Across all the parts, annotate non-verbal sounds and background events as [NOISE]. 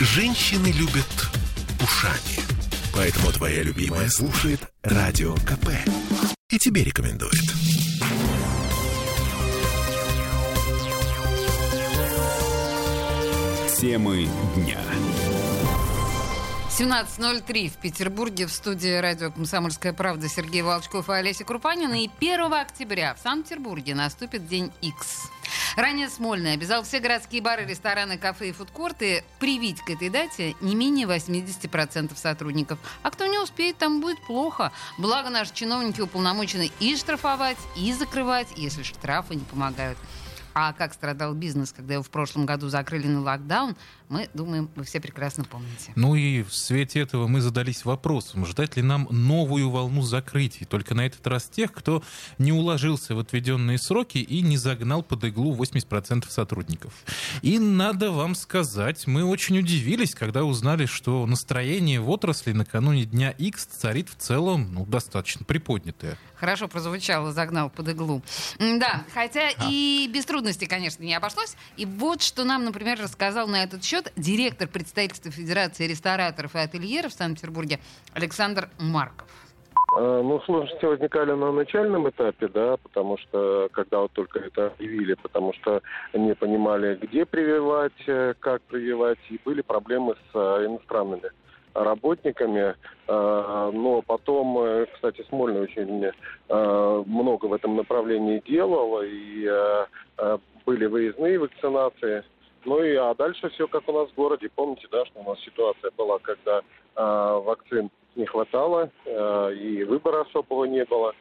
Женщины любят ушами. Поэтому твоя любимая слушает Радио КП. И тебе рекомендует. Темы дня. 17.03 в Петербурге в студии радио «Комсомольская правда» Сергей Волчков и Олеся Крупанина. И 1 октября в Санкт-Петербурге наступит День X. Ранее Смольный обязал все городские бары, рестораны, кафе и фудкорты привить к этой дате не менее 80% сотрудников. А кто не успеет, там будет плохо. Благо наши чиновники уполномочены и штрафовать, и закрывать, если штрафы не помогают. А как страдал бизнес, когда его в прошлом году закрыли на локдаун, мы думаем, вы все прекрасно помните. Ну и в свете этого мы задались вопросом, ждать ли нам новую волну закрытий, только на этот раз тех, кто не уложился в отведенные сроки и не загнал под иглу 80% сотрудников. И надо вам сказать, мы очень удивились, когда узнали, что настроение в отрасли накануне Дня X царит в целом ну, достаточно приподнятое. Хорошо прозвучало, загнал под иглу. Да, хотя а. и без трудностей, конечно, не обошлось. И вот что нам, например, рассказал на этот счет директор представительства Федерации рестораторов и ательеров в Санкт-Петербурге Александр Марков. А, ну, сложности возникали на начальном этапе, да, потому что, когда вот только это объявили, потому что не понимали, где прививать, э, как прививать, и были проблемы с э, иностранными работниками. Но потом, э, кстати, Смольный очень э, много в этом направлении делал, и э, были выездные вакцинации. Ну и а дальше все как у нас в городе. Помните, да, что у нас ситуация была, когда вакцин не хватало, и выбора особого не было.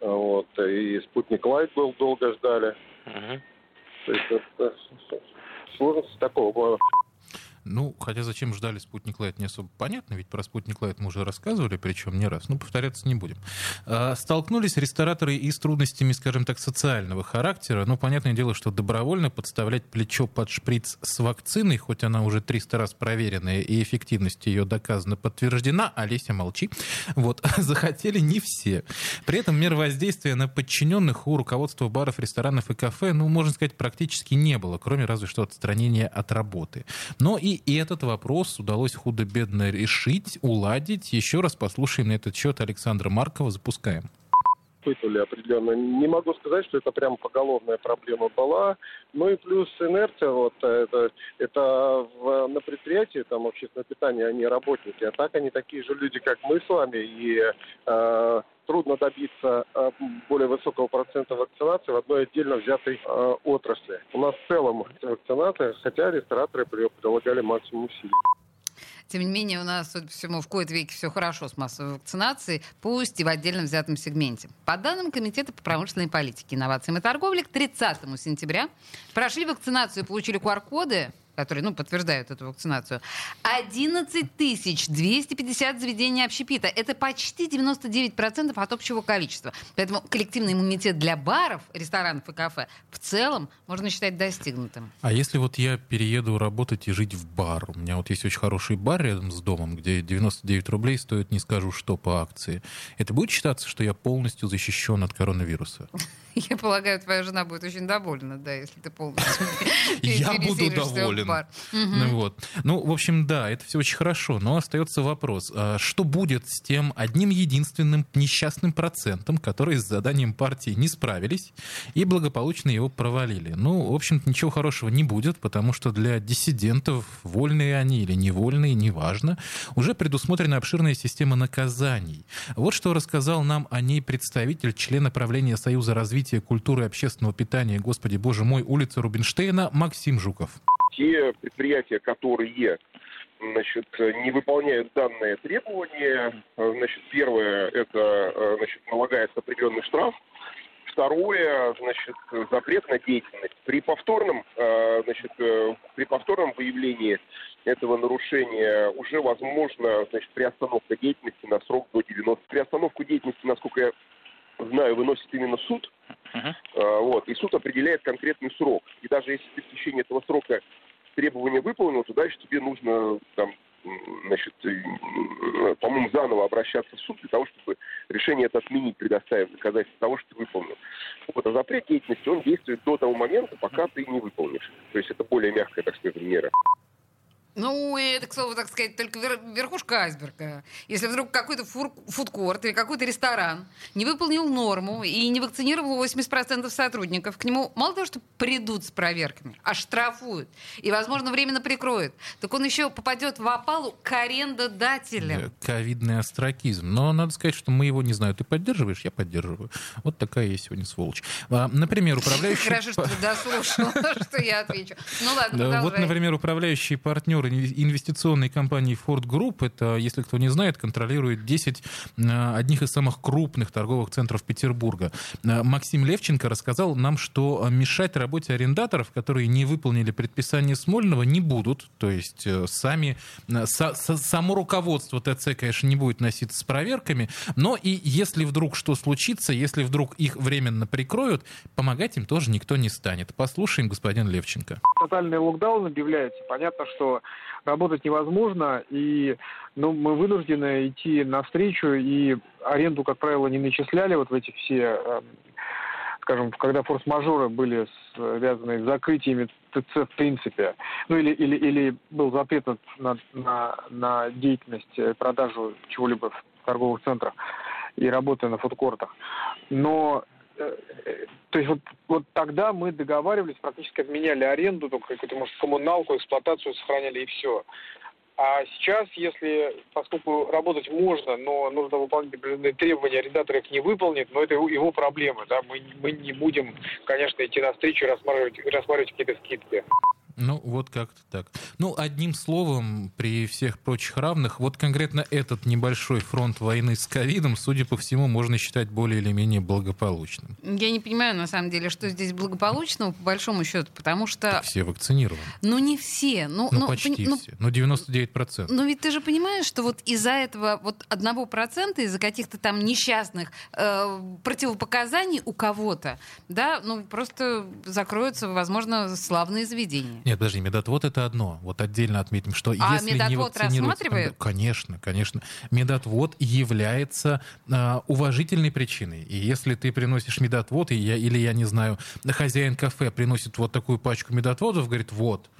Вот, и спутник Лайт был, долго ждали. Uh-huh. То есть это, сложности такого ну, хотя зачем ждали спутник Лайт, не особо понятно, ведь про спутник Лайт мы уже рассказывали, причем не раз, ну, повторяться не будем. А, столкнулись рестораторы и с трудностями, скажем так, социального характера. Ну, понятное дело, что добровольно подставлять плечо под шприц с вакциной, хоть она уже 300 раз проверенная и эффективность ее доказана, подтверждена, Олеся, молчи, вот, [LAUGHS] захотели не все. При этом мер воздействия на подчиненных у руководства баров, ресторанов и кафе, ну, можно сказать, практически не было, кроме разве что отстранения от работы. Но и и этот вопрос удалось худо-бедно решить, уладить. Еще раз послушаем на этот счет Александра Маркова. Запускаем испытывали определенно. Не могу сказать, что это прям поголовная проблема была. Ну и плюс инерция, вот это, это в, на предприятии, там общественное питание, они работники, а так они такие же люди, как мы с вами, и э, трудно добиться э, более высокого процента вакцинации в одной отдельно взятой э, отрасли. У нас в целом вакцинация, хотя рестораторы прилагали максимум усилий. Тем не менее, у нас, судя по всему, в кои-то веке все хорошо с массовой вакцинацией, пусть и в отдельно взятом сегменте. По данным Комитета по промышленной политике, инновациям и торговле, к 30 сентября прошли вакцинацию и получили QR-коды которые ну, подтверждают эту вакцинацию, 11 250 заведений общепита. Это почти 99% от общего количества. Поэтому коллективный иммунитет для баров, ресторанов и кафе в целом можно считать достигнутым. А если вот я перееду работать и жить в бар? У меня вот есть очень хороший бар рядом с домом, где 99 рублей стоит, не скажу что, по акции. Это будет считаться, что я полностью защищен от коронавируса? [LAUGHS] Я полагаю, твоя жена будет очень довольна, да, если ты полностью [LAUGHS] Я буду доволен. Ну, вот. ну, в общем, да, это все очень хорошо, но остается вопрос, а что будет с тем одним единственным несчастным процентом, которые с заданием партии не справились и благополучно его провалили? Ну, в общем-то, ничего хорошего не будет, потому что для диссидентов, вольные они или невольные, неважно, уже предусмотрена обширная система наказаний. Вот что рассказал нам о ней представитель, члена правления Союза развития культуры и общественного питания, господи боже мой, улица Рубинштейна, Максим Жуков. Те предприятия, которые значит, не выполняют данные требования, значит, первое, это значит, налагается определенный штраф, Второе, значит, запрет на деятельность. При повторном, значит, при повторном выявлении этого нарушения уже возможно, значит, приостановка деятельности на срок до 90. Приостановку деятельности, насколько я знаю, выносит именно суд. Uh-huh. Вот, и суд определяет конкретный срок. И даже если ты в течение этого срока требования выполнил, то дальше тебе нужно там, значит, по-моему, заново обращаться в суд для того, чтобы решение это отменить, предоставив доказательства того, что ты выполнил. Вот, а запрет деятельности, он действует до того момента, пока ты не выполнишь. То есть это более мягкая, так сказать, мера. Ну, это, к слову, так сказать, только верхушка айсберга. Если вдруг какой-то фудкорт или какой-то ресторан не выполнил норму и не вакцинировал 80% сотрудников, к нему мало того, что придут с проверками, а штрафуют и, возможно, временно прикроют, так он еще попадет в опалу к арендодателям. Ковидный остракизм. Но надо сказать, что мы его, не знаю, ты поддерживаешь, я поддерживаю. Вот такая я сегодня сволочь. А, например, управляющий... Хорошо, что ты дослушал, [LAUGHS] что я отвечу. Ну ладно, Вот, например, управляющий партнер партнер инвестиционной компании Ford Group. Это, если кто не знает, контролирует 10 э, одних из самых крупных торговых центров Петербурга. Э, Максим Левченко рассказал нам, что мешать работе арендаторов, которые не выполнили предписание Смольного, не будут. То есть э, сами, само руководство ТЦ, конечно, не будет носиться с проверками, но и если вдруг что случится, если вдруг их временно прикроют, помогать им тоже никто не станет. Послушаем господин Левченко. Тотальный локдаун объявляется. Понятно, что работать невозможно, и ну, мы вынуждены идти навстречу, и аренду, как правило, не начисляли вот в эти все, эм, скажем, когда форс-мажоры были связаны с закрытиями ТЦ в принципе, ну или, или, или был запрет на, на, на деятельность, э, продажу чего-либо в торговых центрах и работы на фудкортах. Но то есть вот, вот тогда мы договаривались, практически отменяли аренду, только какую-то, может, коммуналку, эксплуатацию сохраняли и все. А сейчас, если, поскольку работать можно, но нужно выполнять определенные требования, арендатор их не выполнит, но это его проблемы, да, мы, мы не будем, конечно, идти навстречу и рассматривать, рассматривать какие-то скидки. Ну, вот как-то так. Ну, одним словом, при всех прочих равных, вот конкретно этот небольшой фронт войны с ковидом, судя по всему, можно считать более или менее благополучным. Я не понимаю, на самом деле, что здесь благополучного, по большому счету, потому что... Так все вакцинированы. Ну, не все. Ну, ну, ну почти ну, все. Ну, 99%. Ну, ведь ты же понимаешь, что вот из-за этого вот одного процента, из-за каких-то там несчастных э, противопоказаний у кого-то, да, ну, просто закроются, возможно, славные заведения. Нет, подожди, медотвод это одно. Вот отдельно отметим, что а если не вакцинируется... Конечно, конечно. Медотвод является э, уважительной причиной. И если ты приносишь медотвод, и я, или, я не знаю, хозяин кафе приносит вот такую пачку медотводов, говорит, вот,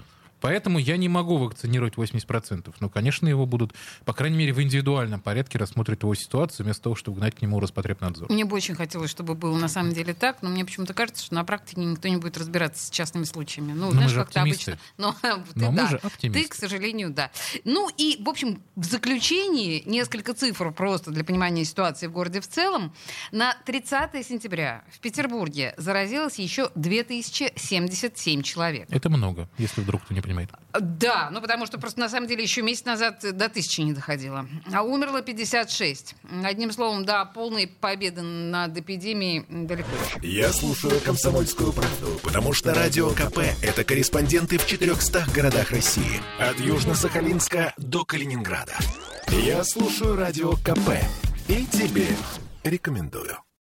Поэтому я не могу вакцинировать 80%. Но, конечно, его будут, по крайней мере, в индивидуальном порядке рассмотреть его ситуацию, вместо того, чтобы гнать к нему Роспотребнадзор. Мне бы очень хотелось, чтобы было на самом деле так, но мне почему-то кажется, что на практике никто не будет разбираться с частными случаями. Ну, но знаешь, как-то обычно. [LAUGHS] Но, но ты, мы да, же оптимисты. Ты, к сожалению, да. Ну и, в общем, в заключении несколько цифр просто для понимания ситуации в городе в целом. На 30 сентября в Петербурге заразилось еще 2077 человек. Это много, если вдруг кто не понимает понимает. Да, ну потому что просто на самом деле еще месяц назад до тысячи не доходило. А умерло 56. Одним словом, да, полной победы над эпидемией далеко Я слушаю «Комсомольскую правду», потому что «Радио КП» — это корреспонденты в 400 городах России. От Южно-Сахалинска до Калининграда. Я слушаю «Радио КП» и тебе рекомендую.